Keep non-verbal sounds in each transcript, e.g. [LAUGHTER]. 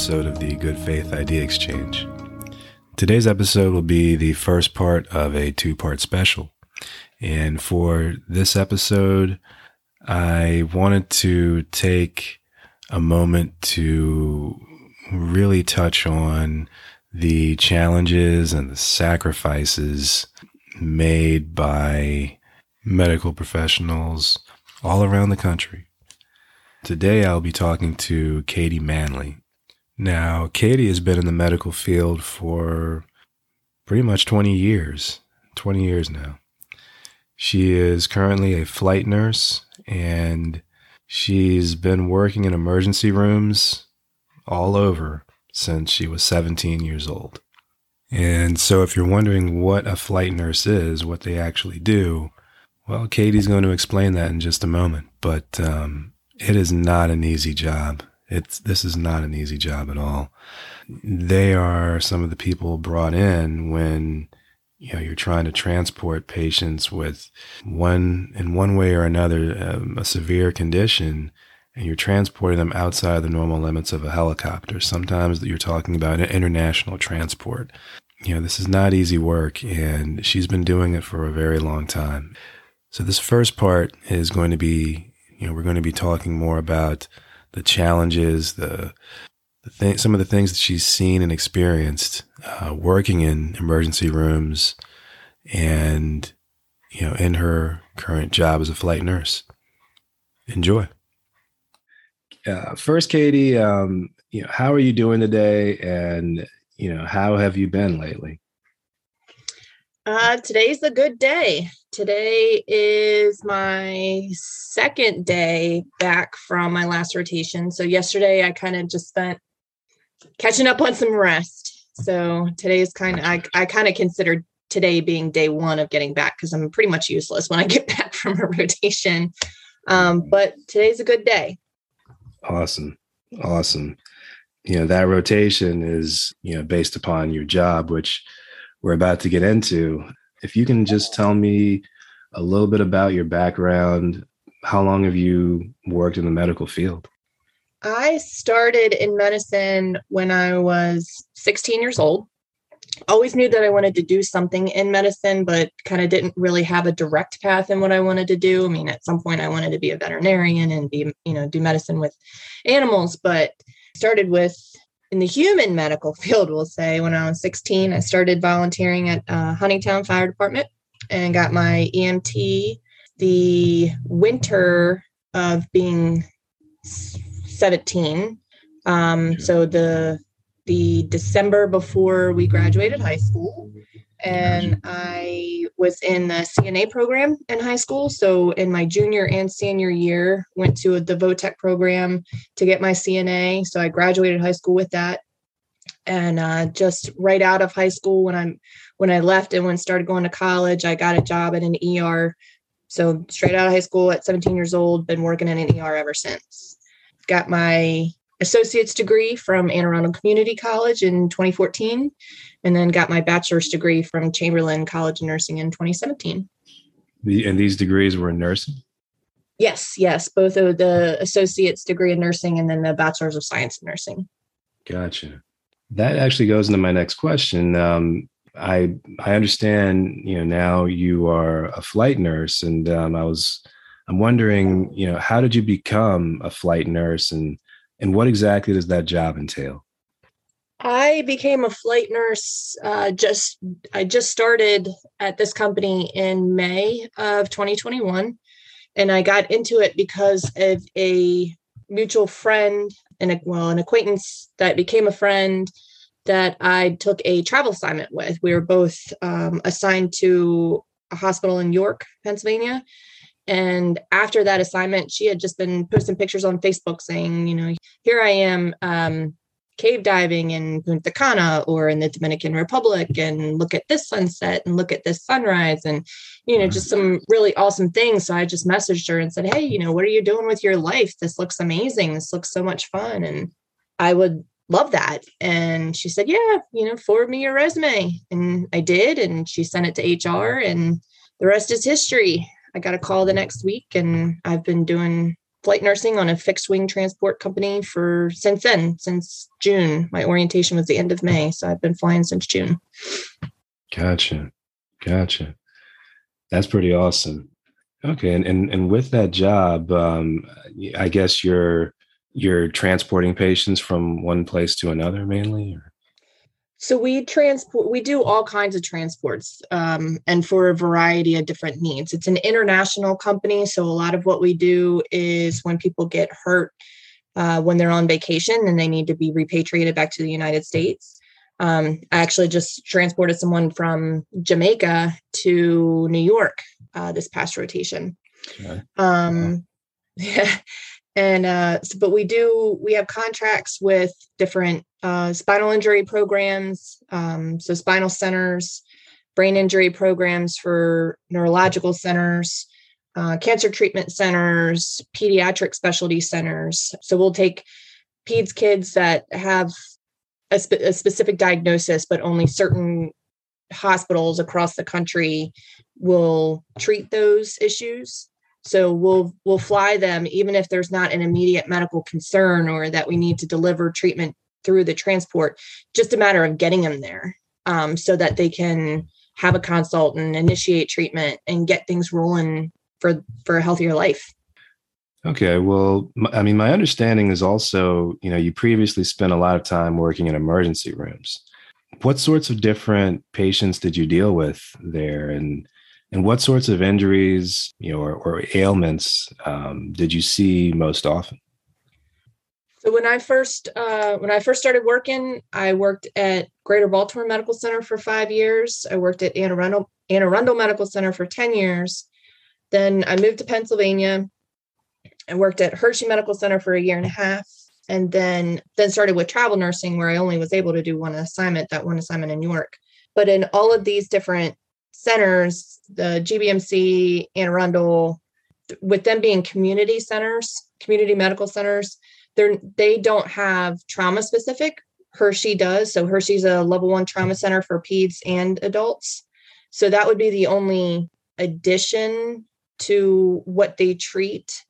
episode of the Good Faith Idea Exchange. Today's episode will be the first part of a two part special. And for this episode, I wanted to take a moment to really touch on the challenges and the sacrifices made by medical professionals all around the country. Today, I'll be talking to Katie Manley. Now, Katie has been in the medical field for pretty much 20 years, 20 years now. She is currently a flight nurse and she's been working in emergency rooms all over since she was 17 years old. And so, if you're wondering what a flight nurse is, what they actually do, well, Katie's going to explain that in just a moment. But um, it is not an easy job. It's this is not an easy job at all. They are some of the people brought in when you know you're trying to transport patients with one in one way or another um, a severe condition and you're transporting them outside of the normal limits of a helicopter. Sometimes you're talking about international transport. You know this is not easy work and she's been doing it for a very long time. So this first part is going to be you know we're going to be talking more about the challenges the the thing, some of the things that she's seen and experienced uh, working in emergency rooms and you know in her current job as a flight nurse. Enjoy. Uh, first katie um, you know how are you doing today? And you know how have you been lately uh, today's a good day today is my second day back from my last rotation so yesterday i kind of just spent catching up on some rest. So today is kind of I, I kind of consider today being day one of getting back because I'm pretty much useless when I get [LAUGHS] back from a rotation. Um, but today's a good day. Awesome. Awesome. You know, that rotation is, you know, based upon your job, which we're about to get into. If you can just tell me a little bit about your background, how long have you worked in the medical field? I started in medicine when I was 16 years old. Always knew that I wanted to do something in medicine, but kind of didn't really have a direct path in what I wanted to do. I mean, at some point I wanted to be a veterinarian and be, you know, do medicine with animals, but started with in the human medical [LAUGHS] field, we'll say, when I was 16, I started volunteering at uh, Huntingtown Fire Department and got my EMT the winter of being 17. Um, so the the December before we graduated high school, and I was in the CNA program in high school. So in my junior and senior year, went to the VOTEC program to get my CNA. So I graduated high school with that, and uh, just right out of high school when I'm when I left and when started going to college, I got a job at an ER. So straight out of high school at 17 years old, been working in an ER ever since got my associate's degree from Anne Arundel Community College in 2014, and then got my bachelor's degree from Chamberlain College of Nursing in 2017. The, and these degrees were in nursing? Yes, yes, both of the associate's degree in nursing and then the bachelor's of science in nursing. Gotcha. That actually goes into my next question. Um, I I understand, you know, now you are a flight nurse, and um, I was I'm wondering, you know, how did you become a flight nurse and and what exactly does that job entail? I became a flight nurse uh, just I just started at this company in May of 2021 and I got into it because of a mutual friend and a well an acquaintance that became a friend that I took a travel assignment with. We were both um, assigned to a hospital in York, Pennsylvania, and after that assignment, she had just been posting pictures on Facebook saying, you know, here I am um, cave diving in Punta Cana or in the Dominican Republic, and look at this sunset and look at this sunrise, and, you know, just some really awesome things. So I just messaged her and said, hey, you know, what are you doing with your life? This looks amazing. This looks so much fun. And I would love that. And she said, yeah, you know, forward me your resume. And I did. And she sent it to HR, and the rest is history. I got a call the next week and I've been doing flight nursing on a fixed wing transport company for since then, since June. My orientation was the end of May, so I've been flying since June. Gotcha. Gotcha. That's pretty awesome. Okay, and and, and with that job, um, I guess you're you're transporting patients from one place to another mainly. Or? So we transport, we do all kinds of transports um, and for a variety of different needs. It's an international company. So a lot of what we do is when people get hurt uh, when they're on vacation and they need to be repatriated back to the United States. Um, I actually just transported someone from Jamaica to New York uh, this past rotation. Okay. Um, [LAUGHS] yeah. And uh, so, but we do, we have contracts with different uh, spinal injury programs, um, so spinal centers, brain injury programs for neurological centers, uh, cancer treatment centers, pediatric specialty centers. So we'll take PEDS kids that have a, spe- a specific diagnosis, but only certain hospitals across the country will treat those issues so we'll we'll fly them even if there's not an immediate medical concern or that we need to deliver treatment through the transport just a matter of getting them there um, so that they can have a consult and initiate treatment and get things rolling for for a healthier life. Okay well i mean my understanding is also you know you previously spent a lot of time working in emergency rooms. What sorts of different patients did you deal with there? And and what sorts of injuries you know or, or ailments um, did you see most often so when I first uh, when I first started working, I worked at Greater Baltimore Medical Center for five years. I worked at Anne Arundel, Anne Arundel Medical Center for ten years. Then I moved to Pennsylvania. I worked at Hershey Medical Center for a year and a half, and then then started with travel nursing, where I only was able to do one assignment, that one assignment in New York. But in all of these different centers, the GBMC, Anne Arundel, with them being community centers, community medical centers, they're they don't have trauma specific. Hershey does. So Hershey's a level one trauma center for peds and adults. So that would be the only addition to what they treat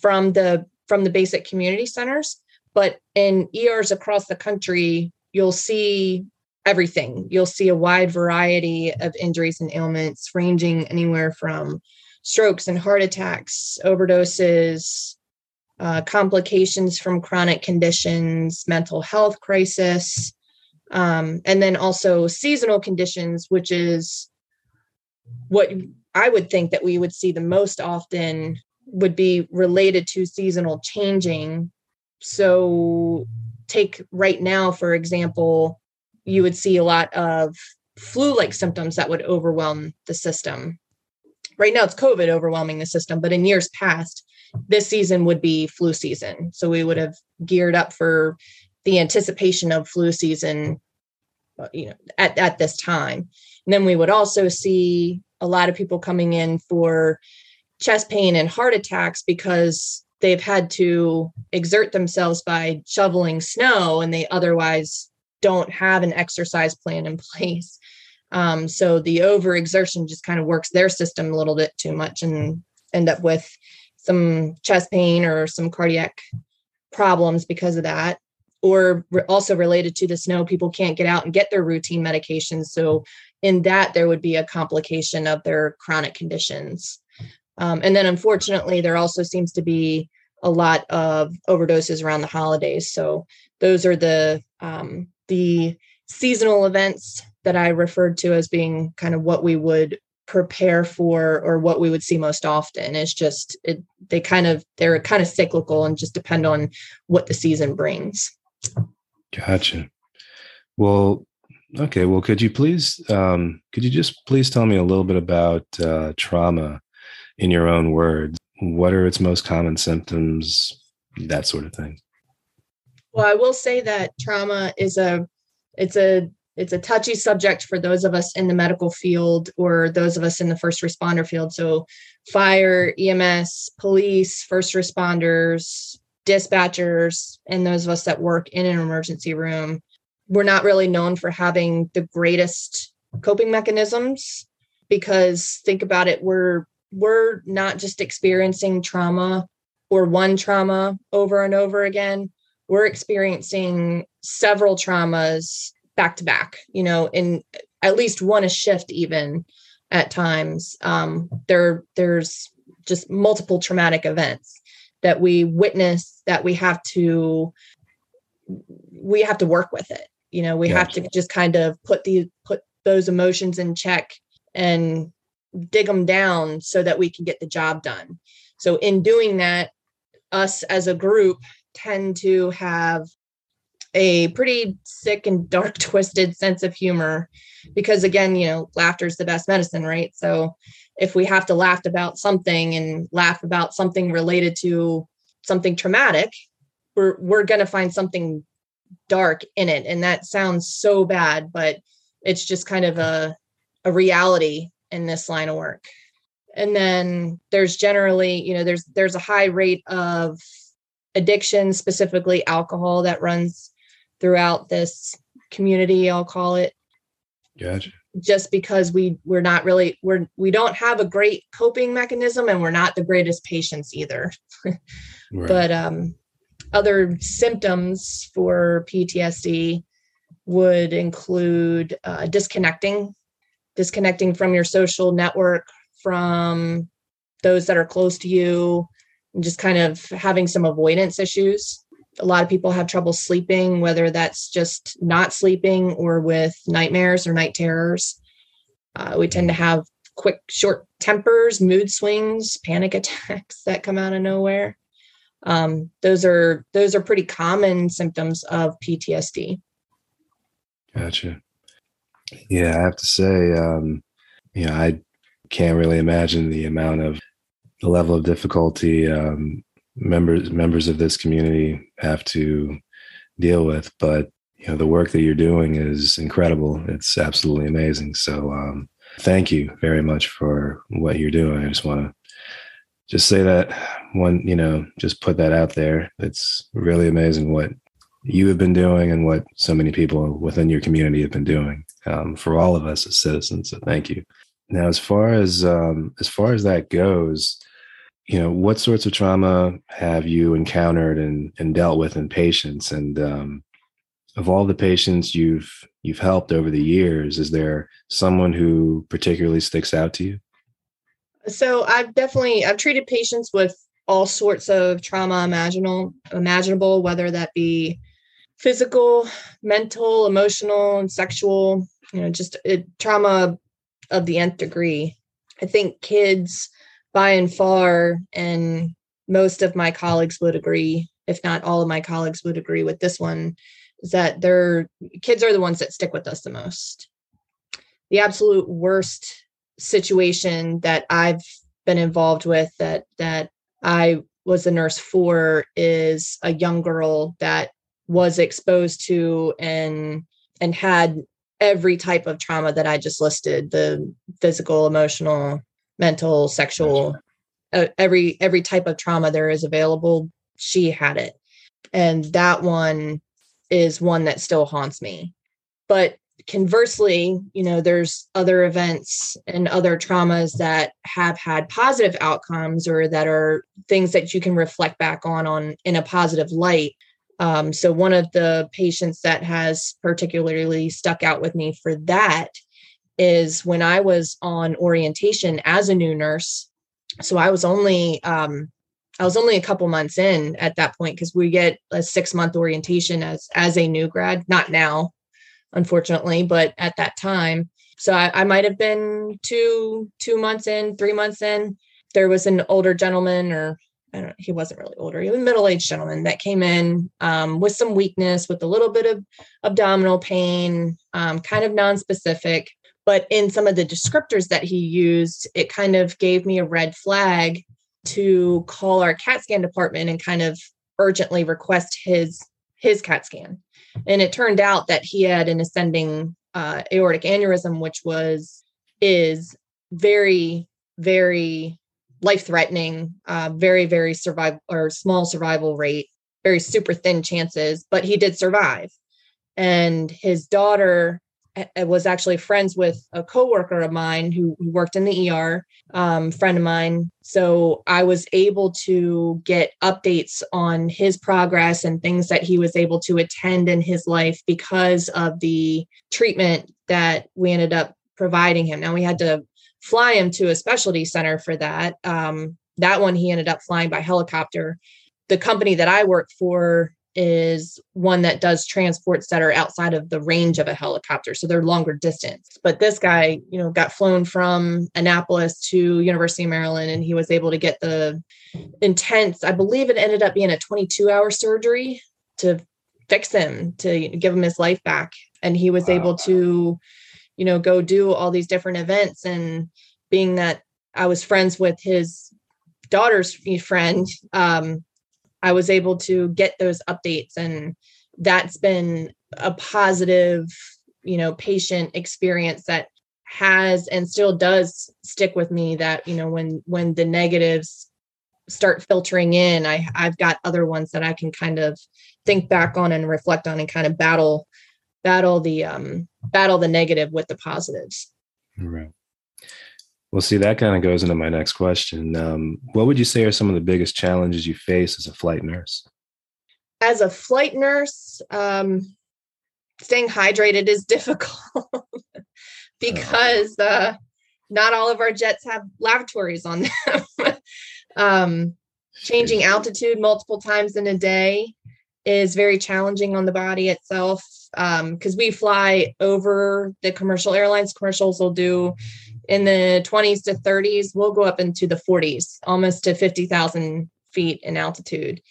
from the from the basic community centers. But in ERs across the country, you'll see everything. You'll see a wide variety of injuries and ailments, ranging anywhere from strokes and heart attacks, overdoses, uh, complications from chronic conditions, mental health crisis, um, and then also seasonal conditions, which is what I would think that we would see the most often would be related to seasonal changing. So, take right now, for example, you would see a lot of flu like symptoms that would overwhelm the system. Right now, it's COVID overwhelming the system, but in years past, this season would be flu season. So we would have geared up for the anticipation of flu season, uh, you know, at, at this time. And then we would also see a lot of people coming in for chest pain and heart attacks because they've had to exert themselves by shoveling snow and they otherwise don't have an exercise plan in place. Um, so the overexertion just kind of works their system a little bit too much and end up with some chest pain or some cardiac problems because of that. Or re- also related to the snow people can't get out and get their routine medications. So in that there would be a complication of their chronic conditions. Um, and then unfortunately there also seems to be a lot of overdoses around the holidays. So those are the um, the seasonal events that i referred to as being kind of what we would prepare for or what we would see most often. Is just it, they kind of they're kind of cyclical and just depend on what the season brings. Gotcha. Well okay. Well could you please um, could you just please tell me a little bit about uh, trauma in your own words? What are its most common symptoms? That sort of thing well i will say that trauma is a it's a it's a touchy subject for those of us in the medical field or those of us in the first responder field. So, fire, EMS, police, first responders, dispatchers, and those of us that work in an emergency room, we're not really known for having the greatest coping mechanisms because think about it, we're we're not just experiencing trauma or one trauma over and over again. We're experiencing several traumas back to back, you know, in at least one a shift, even at times. Um, there, there's just multiple traumatic events that we witness that we have to we have to work with it. You know we have to just kind of put the put those emotions in check and dig them down so that we can get the job done. So in doing that us as a group tend to have a pretty sick and dark [LAUGHS] twisted sense of humor because again you know laughter is the best medicine right? So if we have to laugh about something and laugh about something related to something traumatic we're we're going to find something dark in it. And that sounds so bad but it's just kind of a a reality in this line of work. And then there's generally you know there's there's a high rate of addiction specifically alcohol that runs throughout this community i'll call it. Gotcha. Just because we we're not really we're we don't have a great coping mechanism and we're not the greatest patients either. Right. but um other symptoms for PTSD would include uh, disconnecting, disconnecting from your social network, from those that are close to you, just kind of having some avoidance issues. A lot of people have trouble sleeping, whether that's just not sleeping or with nightmares or night terrors. Uh, we tend to have quick, short tempers, mood swings, panic [LAUGHS] attacks that come out of nowhere um, those are those are pretty common symptoms of PTSD. Gotcha. Yeah, I have to say, um, you know, I can't really imagine the amount of the level of difficulty um, members members of this community have to deal with. But you know, the work that you're doing is incredible. It's absolutely amazing. So, um, thank you very much for what you're doing. I just want to just say that one, you know, just put that out there. It's really amazing what you have been doing and what so many people within your community have been doing um, for all of us as citizens. So thank you. Now, as far as um, as far as that goes, you know, what sorts of trauma have you encountered and and dealt with in patients? And um, of all the patients you've you've helped over the years, is there someone who particularly sticks out to you? So I've definitely I've treated patients with all sorts of trauma imaginable imaginable, whether that be physical, mental, emotional, and sexual. You know, just it, trauma of the nth degree. I think kids, by and far, and most of my colleagues would agree, if not all of my colleagues would agree with this one, is that their kids are the ones that stick with us the most. The absolute worst situation that I've been involved with that that I was a nurse for is a young girl that was exposed to and and had every type of trauma that I just listed the physical, emotional, mental, sexual, uh, every every type of trauma there is available, she had it. And that one is one that still haunts me. But conversely, you know, there's other events and other traumas that have had positive outcomes or that are things that you can reflect back on on in a positive light. Um, so one of the patients that has particularly stuck out with me for that is when I was on orientation as a new nurse. So I was only um, I was only a couple months in at that point because we get a six month orientation as as a new grad. Not now, unfortunately, but at that time. So I, I might have been two two months in, three months in. There was an older gentleman, or know, he wasn't really older, he was a middle-aged gentleman that came in um, with some weakness, with a little bit of abdominal pain, um, kind of non-specific. But in some of the descriptors that he used, it kind of gave me a red flag to call our CAT scan department and kind of urgently request his his CAT scan. And it turned out that he had an ascending uh, aortic aneurysm, which was is very, very life threatening, uh, very, very survival or small survival rate, very super thin chances, but he did survive. And his daughter I was actually friends with a coworker of mine who, worked in the ER, um, friend of mine. So I was able to get updates on his progress and things that he was able to attend in his life because of the treatment that we ended up providing him. Now we had to fly him to a specialty center for that. Um, that one he ended up flying by helicopter. The company that I worked for is one that does transports that are outside of the range of a helicopter so they're longer distance. But this guy you know got flown from annapolis to university of maryland and he was able to get the intense i believe it ended up being a 22 hour surgery to fix him to give him his life back. And he was wow. able to you know go do all these different events. And being that i was friends with his daughter's friend um I was able to get those updates and that's been a positive, you know, patient experience that has and still does stick with me that, you know, when when the negatives start filtering in, I I've got other ones that I can kind of think back on and reflect on and kind of battle battle the um battle the negative with the positives. Right. Well, see, that kind of goes into my next question. Um, what would you say are some of the biggest challenges you face as a flight nurse? As a flight nurse, um, staying hydrated is [LAUGHS] difficult because uh, not all of our jets have lavatories on them. [LAUGHS] um, changing altitude multiple times in a day is very challenging on the body itself because um, we fly over the commercial airlines. Commercials will do in the 20s to 30s, we'll go up into the 40s, almost to 50,000 feet in altitude.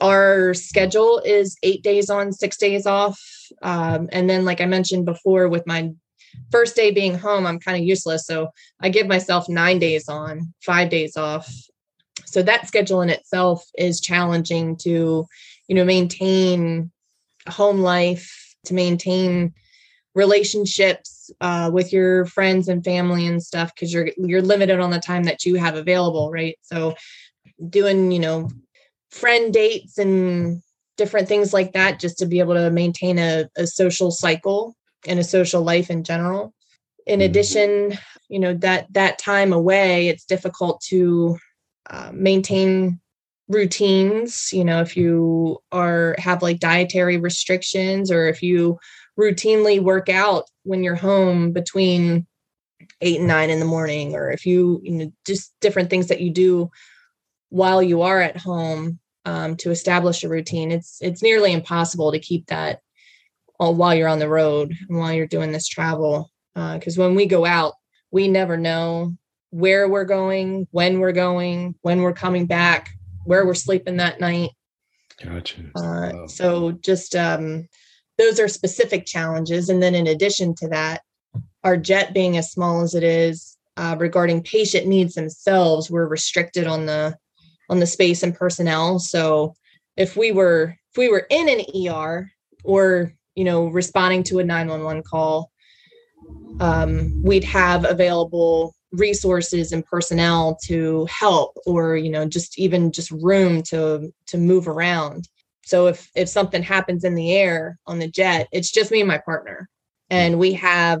Our schedule is eight days on, six days off. Um, and then, like I mentioned before, with my first day being home, I'm kind of useless. So I give myself nine days on, five days off. So that schedule in itself is challenging to, you know, maintain home life, to maintain relationships uh, with your friends and family and stuff because you're you're limited on the time that you have available right so doing you know friend dates and different things like that just to be able to maintain a, a social cycle and a social life in general in mm-hmm. addition you know that that time away it's difficult to uh, maintain routines you know if you are have like dietary restrictions or if you routinely work out when you're home between eight and nine in the morning, or if you, you know, just different things that you do while you are at home um, to establish a routine. It's it's nearly impossible to keep that all while you're on the road and while you're doing this travel. Because uh, when we go out, we never know where we're going, when we're going, when we're coming back, where we're sleeping that night. Gotcha. Uh, wow. So just um, those are specific challenges. And then in addition to that, our jet being as small as it is, uh, regarding patient needs themselves, we're restricted on the on the space and personnel. So if we were if we were in an ER or you know responding to a 911 call, um, we'd have available resources and personnel to help or you know just even just room to to move around so if if something happens in the air on the jet, it's just me and my partner. And we have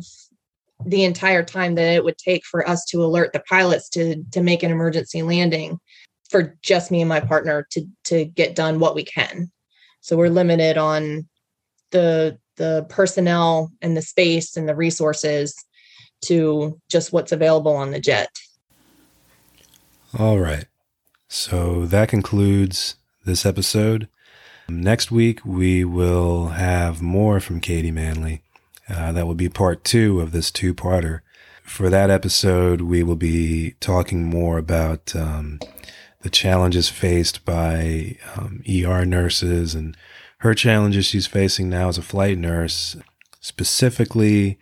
the entire time that it would take for us to alert the pilots to to make an emergency landing for just me and my partner to to get done what we can. So we're limited on the the personnel and the space and the resources to just what's available on the jet. All right. So that concludes this episode. Next week, we will have more from Katie Manley. Uh, that will be part two of this two parter. For that episode, we will be talking more about um, the challenges faced by um, ER nurses and her challenges she's facing now as a flight nurse, specifically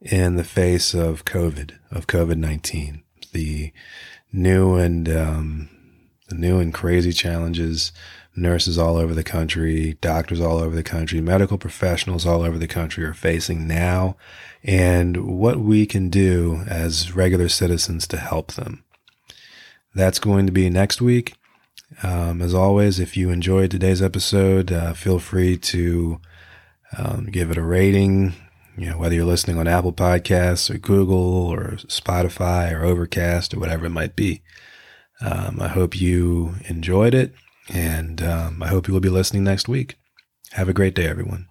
in the face of COVID, of COVID 19, the new and um, the new and crazy challenges nurses all over the country, doctors all over the country, medical professionals all over the country are facing now, and what we can do as regular citizens to help them. That's going to be next week. Um, as always, if you enjoyed today's episode, uh, feel free to um, give it a rating, You know, whether you're listening on Apple Podcasts or Google or Spotify or Overcast or whatever it might be. Um, I hope you enjoyed it, and um, I hope you will be listening next week. Have a great day, everyone.